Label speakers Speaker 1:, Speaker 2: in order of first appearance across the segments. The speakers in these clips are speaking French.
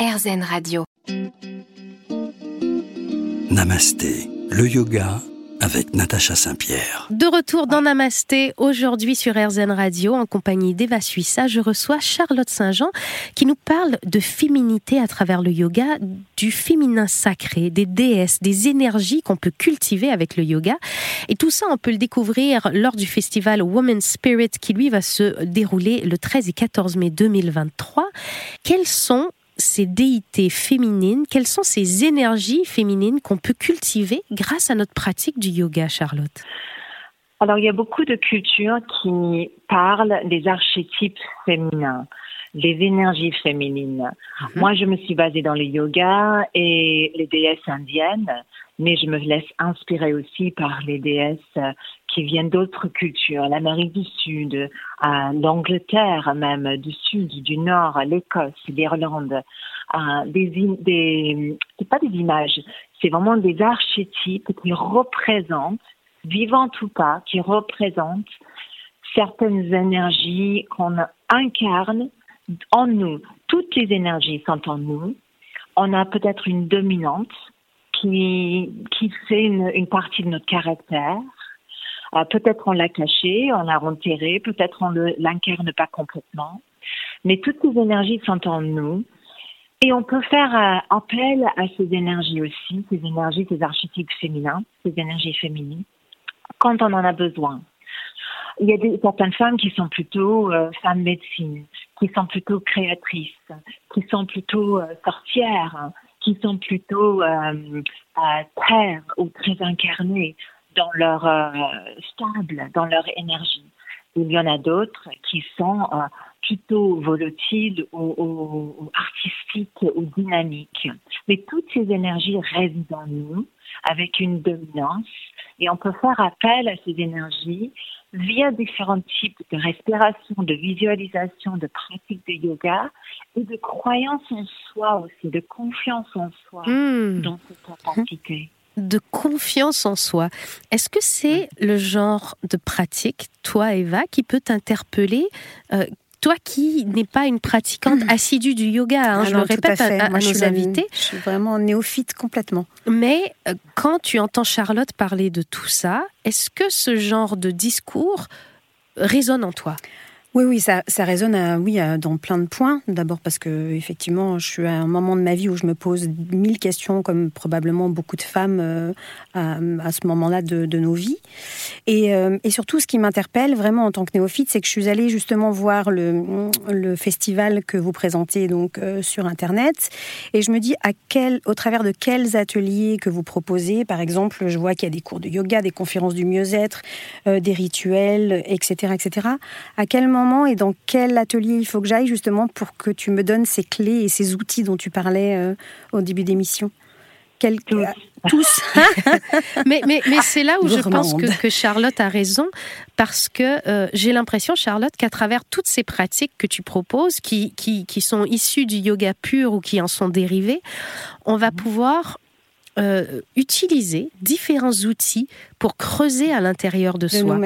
Speaker 1: RZN Radio.
Speaker 2: Namasté, le yoga avec Natacha Saint-Pierre.
Speaker 3: De retour dans Namasté, aujourd'hui sur RZN Radio, en compagnie d'Eva Suissa, je reçois Charlotte Saint-Jean qui nous parle de féminité à travers le yoga, du féminin sacré, des déesses, des énergies qu'on peut cultiver avec le yoga. Et tout ça, on peut le découvrir lors du festival Women's Spirit qui, lui, va se dérouler le 13 et 14 mai 2023. Quels sont ces déités féminines, quelles sont ces énergies féminines qu'on peut cultiver grâce à notre pratique du yoga, Charlotte?
Speaker 4: Alors, il y a beaucoup de cultures qui parlent des archétypes féminins, les énergies féminines. Mhm. Moi, je me suis basée dans le yoga et les déesses indiennes, mais je me laisse inspirer aussi par les déesses qui viennent d'autres cultures, l'Amérique du Sud, l'Angleterre même, du Sud, du Nord, l'Écosse, l'Irlande. des, des pas des images, c'est vraiment des archétypes qui représentent, vivantes ou pas, qui représentent certaines énergies qu'on incarne en nous. Toutes les énergies sont en nous. On a peut-être une dominante qui, fait une, partie de notre caractère. Euh, peut-être on l'a caché, on l'a enterré, peut-être on ne l'incarne pas complètement. Mais toutes ces énergies sont en nous. Et on peut faire euh, appel à ces énergies aussi, ces énergies, ces archétypes féminins, ces énergies féminines, quand on en a besoin. Il y a certaines femmes qui sont plutôt euh, femmes médecine, qui sont plutôt créatrices, qui sont plutôt sorcières, qui sont plutôt euh, très ou très incarnés dans leur euh, stable, dans leur énergie. Il y en a d'autres qui sont euh, plutôt volatiles ou, ou, artistiques ou dynamiques. Mais toutes ces énergies résident en nous avec une dominance et on peut faire appel à ces énergies via différents types de respiration, de visualisation, de pratique de yoga et de croyance en soi aussi, de confiance en soi hmm. dans cette capacité.
Speaker 3: De confiance en soi. Est-ce que c'est le genre de pratique, toi Eva, qui peut t'interpeller euh, toi qui n'es pas une pratiquante assidue du yoga, hein, je le répète à, nos invités.
Speaker 5: je suis vraiment néophyte complètement.
Speaker 3: Mais euh, quand tu entends Charlotte parler de tout ça, est-ce que ce genre de discours résonne en toi?
Speaker 5: Oui, oui, ça, ça résonne à, oui, dans plein de points. D'abord parce que effectivement, je suis à un moment de ma vie où je me pose mille questions, comme probablement beaucoup de femmes euh, à, à, ce moment-là de, de, nos vies. Et, euh, et, surtout, ce qui m'interpelle vraiment en tant que néophyte, c'est que je suis allée justement voir le, le festival que vous présentez donc euh, sur Internet, et je me dis à quel, au travers de quels ateliers que vous proposez. Par exemple, je vois qu'il y a des cours de yoga, des conférences du mieux-être, des rituels, etc., etc. À quel moment et dans quel atelier il faut que j'aille justement pour que tu me donnes ces clés et ces outils dont tu parlais euh, au début d'émission? Tous.
Speaker 3: mais mais, mais c'est là où je pense que, que, Charlotte a raison, parce que euh, j'ai l'impression, Charlotte, qu'à travers toutes ces pratiques que tu proposes, qui, qui, qui, sont issues du yoga pur ou qui en sont dérivées, on va mhm. pouvoir euh, utiliser différents outils pour creuser à l'intérieur de, soi.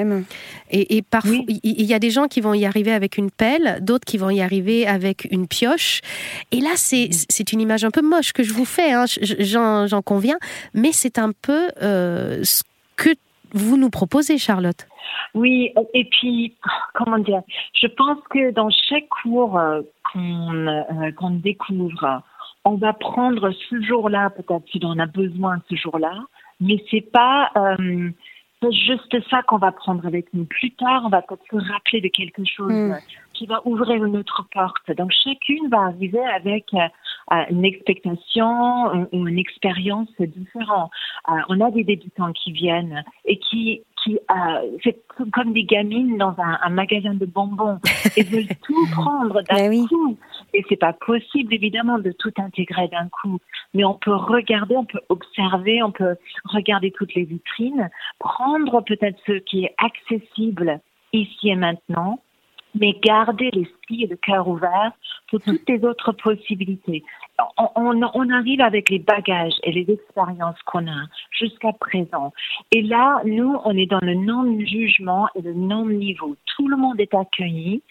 Speaker 3: Et, et parfois, il y, a des gens qui vont y arriver avec une pelle, d'autres qui vont y arriver avec une pioche. Et là, c'est une image un peu moche que je vous fais, hein, j'en conviens, mais c'est un peu euh, ce que vous nous proposez, Charlotte.
Speaker 4: Oui, et puis, comment dire, je pense que dans chaque cours euh, qu'on découvre, on va prendre ce jour-là, peut-être si on a besoin ce jour-là, mais c'est pas euh, juste ça qu'on va prendre avec nous. Plus tard, on va peut-être se rappeler de quelque chose hmm. qui va ouvrir une autre porte. Donc chacune va arriver avec euh, une expectation ou une expérience différente. Euh, on a des débutants qui viennent et qui qui euh, c'est comme des gamines dans un, un, magasin de bonbons et veulent tout prendre d'un ben coup. Et c'est pas possible évidemment de tout intégrer d'un coup, mais on peut regarder, on peut observer, on peut regarder toutes les vitrines, prendre peut-être ce qui est accessible ici et maintenant mais garder l'esprit et le cœur ouvert pour toutes les autres possibilités. On, on, on, arrive avec les bagages et les expériences qu'on a jusqu'à présent. Et là, nous, on est dans le non-jugement et le non-niveau. Tout le monde est accueilli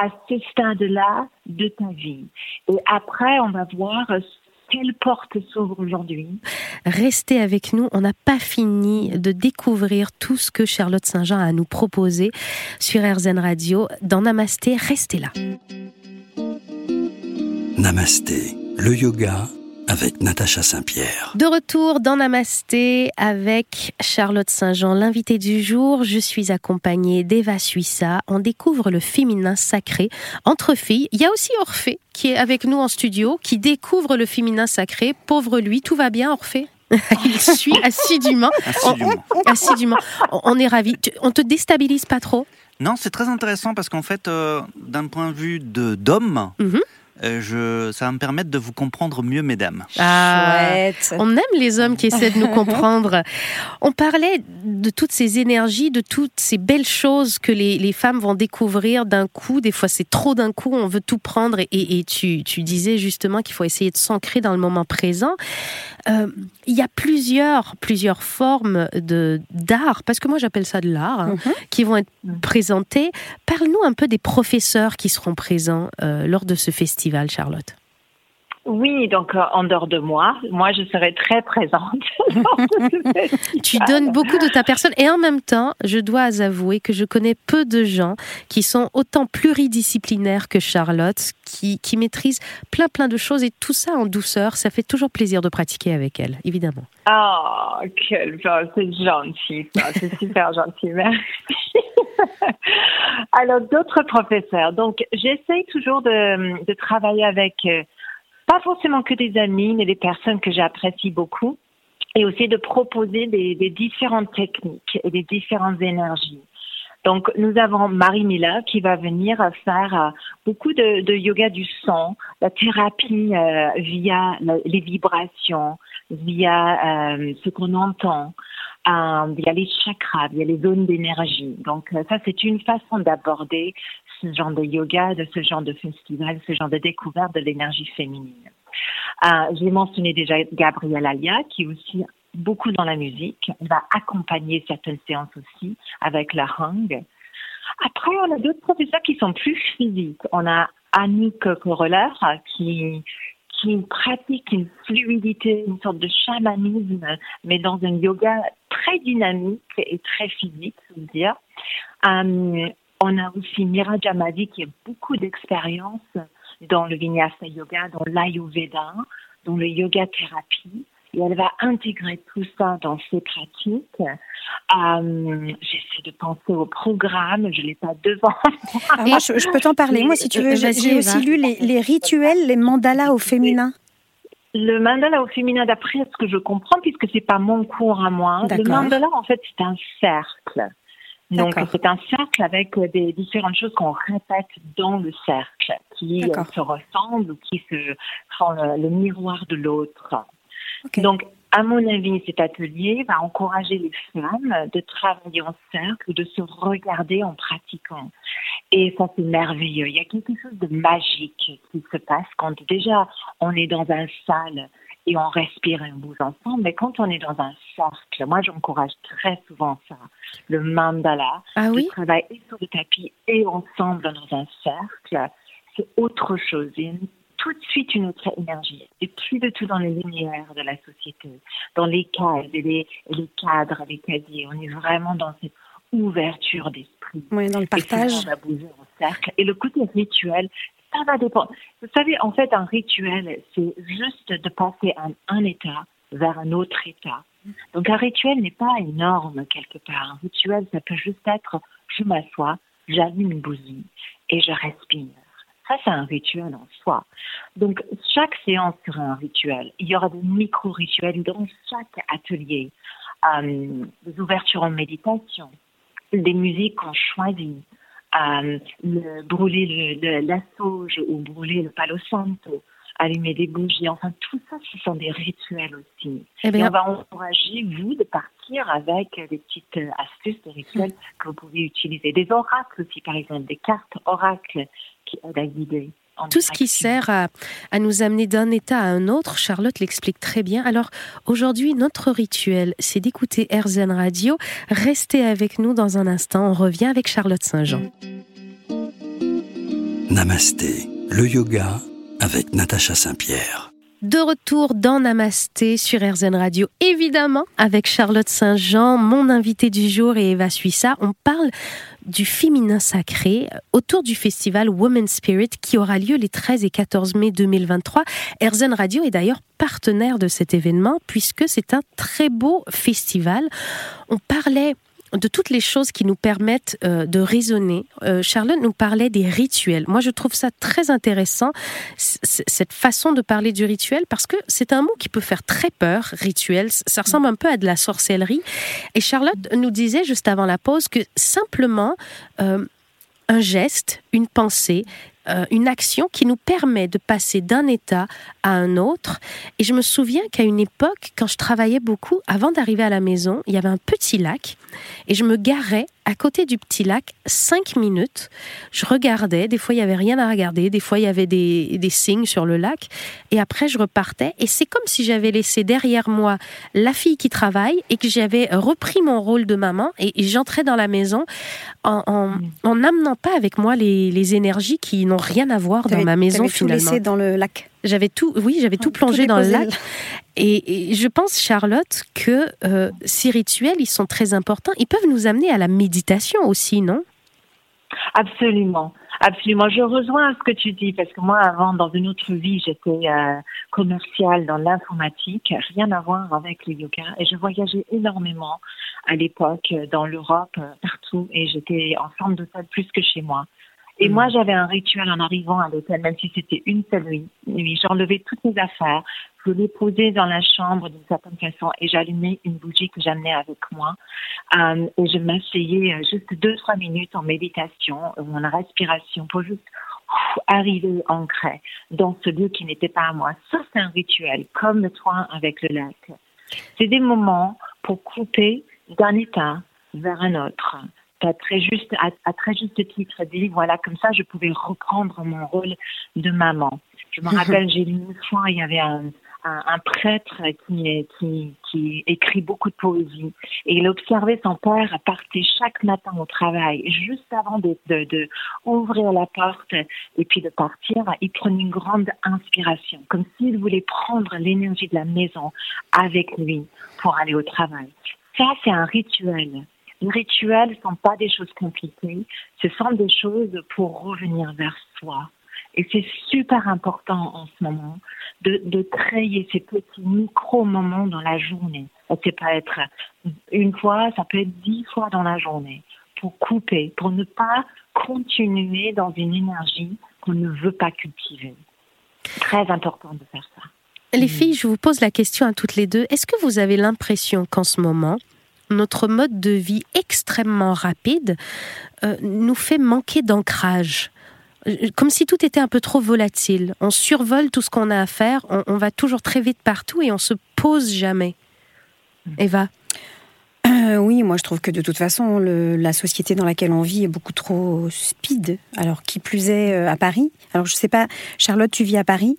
Speaker 4: à ce stade-là de ta vie. Et après, on va voir quelle porte s'ouvre aujourd'hui
Speaker 3: Restez avec nous, on n'a pas fini de découvrir tout ce que Charlotte Saint-Jean a à nous proposer sur RZN Radio. Dans Namasté, restez là.
Speaker 2: Namasté, le yoga avec Natacha Saint-Pierre.
Speaker 3: De retour dans Namasté avec Charlotte Saint-Jean, l'invité du jour. Je suis accompagnée d'Eva Suissa. On découvre le féminin sacré entre filles. Il y a aussi Orphée qui est avec nous en studio, qui découvre le féminin sacré. Pauvre lui, tout va bien Orphée? Il suit assidûment.
Speaker 1: assidûment.
Speaker 3: On, est ravis. On te déstabilise pas trop?
Speaker 1: Non, c'est très intéressant parce qu'en fait, euh, d'un point de vue d'homme, mhm. Euh, je, ça va me permettre de vous comprendre mieux, mesdames.
Speaker 3: Ah, on aime les hommes qui essaient de nous comprendre. On parlait de toutes ces énergies, de toutes ces belles choses que les, les femmes vont découvrir d'un coup. Des fois, c'est trop d'un coup, on veut tout prendre. Et, et tu, tu, disais justement qu'il faut essayer de s'ancrer dans le moment présent. Euh, il y a plusieurs, plusieurs formes de d'art, parce que moi j'appelle ça de l'art, hein, mhm. qui vont être présentées. Parle-nous un peu des professeurs qui seront présents euh, lors de ce festival. Charlotte
Speaker 4: oui, donc euh, en dehors de moi, moi je serai très présente.
Speaker 3: tu donnes beaucoup de ta personne et en même temps, je dois avouer que je connais peu de gens qui sont autant pluridisciplinaires que Charlotte, qui, qui maîtrisent plein plein de choses et tout ça en douceur. Ça fait toujours plaisir de pratiquer avec elle, évidemment.
Speaker 4: Ah, oh, quel c'est gentil, c'est super gentil, merci. Alors d'autres professeurs, donc j'essaye toujours de, de travailler avec euh, pas forcément que des amis, mais des personnes que j'apprécie beaucoup, et aussi de proposer des, différentes techniques et des différentes énergies. Donc, nous avons Marie Mila qui va venir faire euh, beaucoup de, yoga du son, la thérapie euh, via les vibrations, via euh, ce qu'on entend, via les chakras, via les zones d'énergie. Donc, ça, c'est une façon d'aborder ce genre de yoga, de ce genre de festival, ce genre de découverte de l'énergie féminine. Euh, J'ai mentionné déjà Gabrielle Alia, qui est aussi beaucoup dans la musique. Elle va accompagner certaines séances aussi avec la hang. Après, on a d'autres professeurs qui sont plus physiques. On a Annick Coroller qui qui pratique une fluidité, une sorte de chamanisme, mais dans un yoga très dynamique et très physique, je veux dire. Euh, on a aussi Mira Jamadi qui a beaucoup d'expérience dans le Vinyasa Yoga, dans l'Ayurveda, dans le yoga thérapie. Et elle va intégrer tout ça dans ses pratiques. Euh, J'essaie de penser au programme, je ne l'ai pas devant
Speaker 5: ah, moi. je, peux t'en parler, moi, si tu veux. J'ai aussi lu les, les, rituels, les mandalas au féminin.
Speaker 4: Le mandala au féminin, d'après ce que je comprends, puisque c'est pas mon cours à moi, le mandala, en fait, c'est un cercle. Donc c'est un cercle avec des différentes choses qu'on répète dans le cercle, qui euh, se ressemblent ou qui se font le, miroir de l'autre. Donc à mon avis, cet atelier va encourager les femmes de travailler en cercle ou de se regarder en pratiquant. Et ça, c'est merveilleux. Il y a quelque chose de magique qui se passe quand déjà on est dans un salle et on respire et on bouge ensemble. Mais quand on est dans un cercle, moi j'encourage très souvent ça, le mandala,
Speaker 3: ah oui?
Speaker 4: travail et sur le tapis et ensemble dans un cercle, c'est autre chose. Tout de suite une autre énergie. Et plus de tout dans les lumières de la société, dans les cases et les, les cadres, les casiers. On est vraiment dans cette ouverture d'esprit.
Speaker 5: Oui, dans le partage.
Speaker 4: Et on va bouger en cercle. Et le côté rituel, ça va dépendre. Vous savez, en fait, un rituel, c'est juste de passer un, un état vers un autre état. Donc un rituel n'est pas énorme quelque part. Un rituel, ça peut juste être je m'assois, j'allume une bougie et je respire. Ça, c'est un rituel en soi. Donc, chaque séance sera un rituel. Il y aura des micro-rituels dans chaque atelier. Euh, des ouvertures en méditation, des musiques qu'on choisit, euh, le, brûler le, la sauge ou brûler le palo santo, allumer des bougies, enfin tout ça, ce sont des rituels aussi. Eh Et on va encourager vous de partir avec des petites astuces, des rituels que vous pouvez utiliser. Des oracles aussi, par exemple, des cartes oracles qui aident à guider.
Speaker 3: Tout ce qui sert à, à nous amener d'un état à un autre, Charlotte l'explique très bien. Alors aujourd'hui, notre rituel, c'est d'écouter RZN Radio. Restez avec nous dans un instant. On revient avec Charlotte Saint-Jean.
Speaker 2: Namasté, le yoga avec Natacha Saint-Pierre.
Speaker 3: De retour dans Namasté sur RZN Radio, évidemment, avec Charlotte Saint-Jean, mon invité du jour et Eva Suissa. On parle du féminin sacré autour du festival Women's Spirit qui aura lieu les 13 et 14 mai 2023. RZN Radio est d'ailleurs partenaire de cet événement puisque c'est un très beau festival. On parlait de toutes les choses qui nous permettent euh, de raisonner. Euh, Charlotte nous parlait des rituels. Moi, je trouve ça très intéressant, cette façon de parler du rituel, parce que c'est un mot qui peut faire très peur, rituel. Ça ressemble un peu à de la sorcellerie. Et Charlotte nous disait juste avant la pause que simplement euh, un geste, une pensée, euh, une action qui nous permet de passer d'un état à un autre. Et je me souviens qu'à une époque, quand je travaillais beaucoup, avant d'arriver à la maison, il y avait un petit lac et je me garais à côté du petit lac cinq minutes. Je regardais, des fois il y avait rien à regarder, des fois il y avait des, des signes sur le lac, et après je repartais. Et c'est comme si j'avais laissé derrière moi la fille qui travaille et que j'avais repris mon rôle de maman et, j'entrais dans la maison en, en, n'amenant pas avec moi les, les énergies qui n'ont rien à voir dans ma maison finalement.
Speaker 5: Tout laissé dans le lac.
Speaker 3: J'avais tout, oui, j'avais tout plongé dans le lac. Et, je pense, Charlotte, que euh, ces rituels, ils sont très importants. Ils peuvent nous amener à la méditation aussi, non?
Speaker 4: Absolument. Absolument, je rejoins ce que tu dis parce que moi, avant, dans une autre vie, j'étais euh, commerciale dans l'informatique, rien à voir avec le yoga, et je voyageais énormément à l'époque dans l'Europe, euh, partout, et j'étais en forme d'hôtel plus que chez moi. Et moi, mm. j'avais un rituel en arrivant à l'hôtel, même si c'était une seule nuit. J'enlevais toutes mes affaires, je les posais dans la chambre d'une certaine façon et j'allumais une bougie que j'amenais avec moi. Euh, et je m'asseyais euh, juste deux, trois minutes en méditation en respiration pour juste arriver ancré dans ce lieu qui n'était pas à moi. Ça, c'est un rituel, comme le soin avec le lac. C'est des moments pour couper d'un état vers un autre à très juste, à, très juste titre dit, voilà, comme ça, je pouvais reprendre mon rôle de maman. Je me rappelle, j'ai lu une fois, il y avait un, un, prêtre qui, qui, qui écrit beaucoup de poésie et il observait son père partir chaque matin au travail. Juste avant de, de, de, ouvrir la porte et puis de partir, il prenait une grande inspiration, comme s'il voulait prendre l'énergie de la maison avec lui pour aller au travail. Ça, c'est un rituel. Les rituels ne sont pas des choses compliquées, ce sont des choses pour revenir vers soi. Et c'est super important en ce moment de, de créer ces petits micro-moments dans la journée. Ça peut être une fois, ça peut être dix fois dans la journée pour couper, pour ne pas continuer dans une énergie qu'on ne veut pas cultiver. Très important de faire ça.
Speaker 3: Les filles, je vous pose la question à toutes les deux. Est-ce que vous avez l'impression qu'en ce moment, notre mode de vie extrêmement rapide euh, nous fait manquer d'ancrage. Euh, comme si tout était un peu trop volatile. On survole tout ce qu'on a à faire, on, va toujours très vite partout et on se pose jamais. Mm. Eva
Speaker 5: euh, oui, moi je trouve que de toute façon, la société dans laquelle on vit est beaucoup trop speed. Alors, qui plus est à Paris. Alors, je sais pas, Charlotte, tu vis à Paris?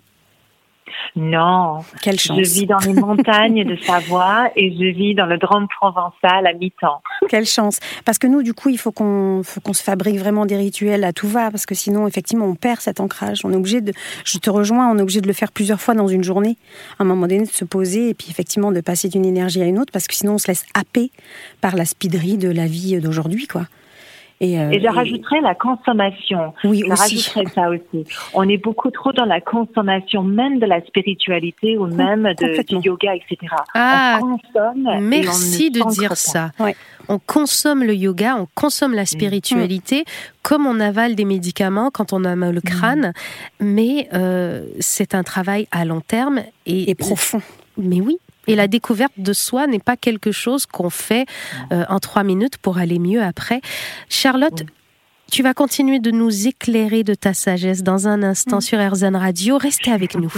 Speaker 4: Non.
Speaker 5: Quelle chance.
Speaker 4: Je vis dans les montagnes de Savoie et je vis dans le Drôme provençal à mi-temps.
Speaker 5: Quelle chance. Parce que nous, du coup, il faut qu'on se fabrique vraiment des rituels à tout va, parce que sinon, effectivement, on perd cet ancrage. On est obligé de, je te rejoins, on est obligé de le faire plusieurs fois dans une journée. À un moment donné, de se poser et puis effectivement de passer d'une énergie à une autre, parce que sinon, on se laisse happer par la speederie de la vie d'aujourd'hui, quoi.
Speaker 4: Et, euh, et je rajouterais la consommation.
Speaker 5: Oui,
Speaker 4: je
Speaker 5: aussi.
Speaker 4: rajouterais ça aussi. On est beaucoup trop dans la consommation même de la spiritualité ou même de, du yoga, etc.
Speaker 3: Ah, on consomme merci de dire ça. On consomme le yoga, on consomme la mm. spiritualité comme on avale des médicaments quand on a mal au crâne, mais euh, c'est un travail à long terme et,
Speaker 5: et profond.
Speaker 3: Mais oui, et la découverte de soi n'est pas quelque chose qu'on fait euh, en trois minutes pour aller mieux après. Charlotte, tu vas continuer de nous éclairer de ta sagesse dans un instant sur RZN Radio. Restez avec nous.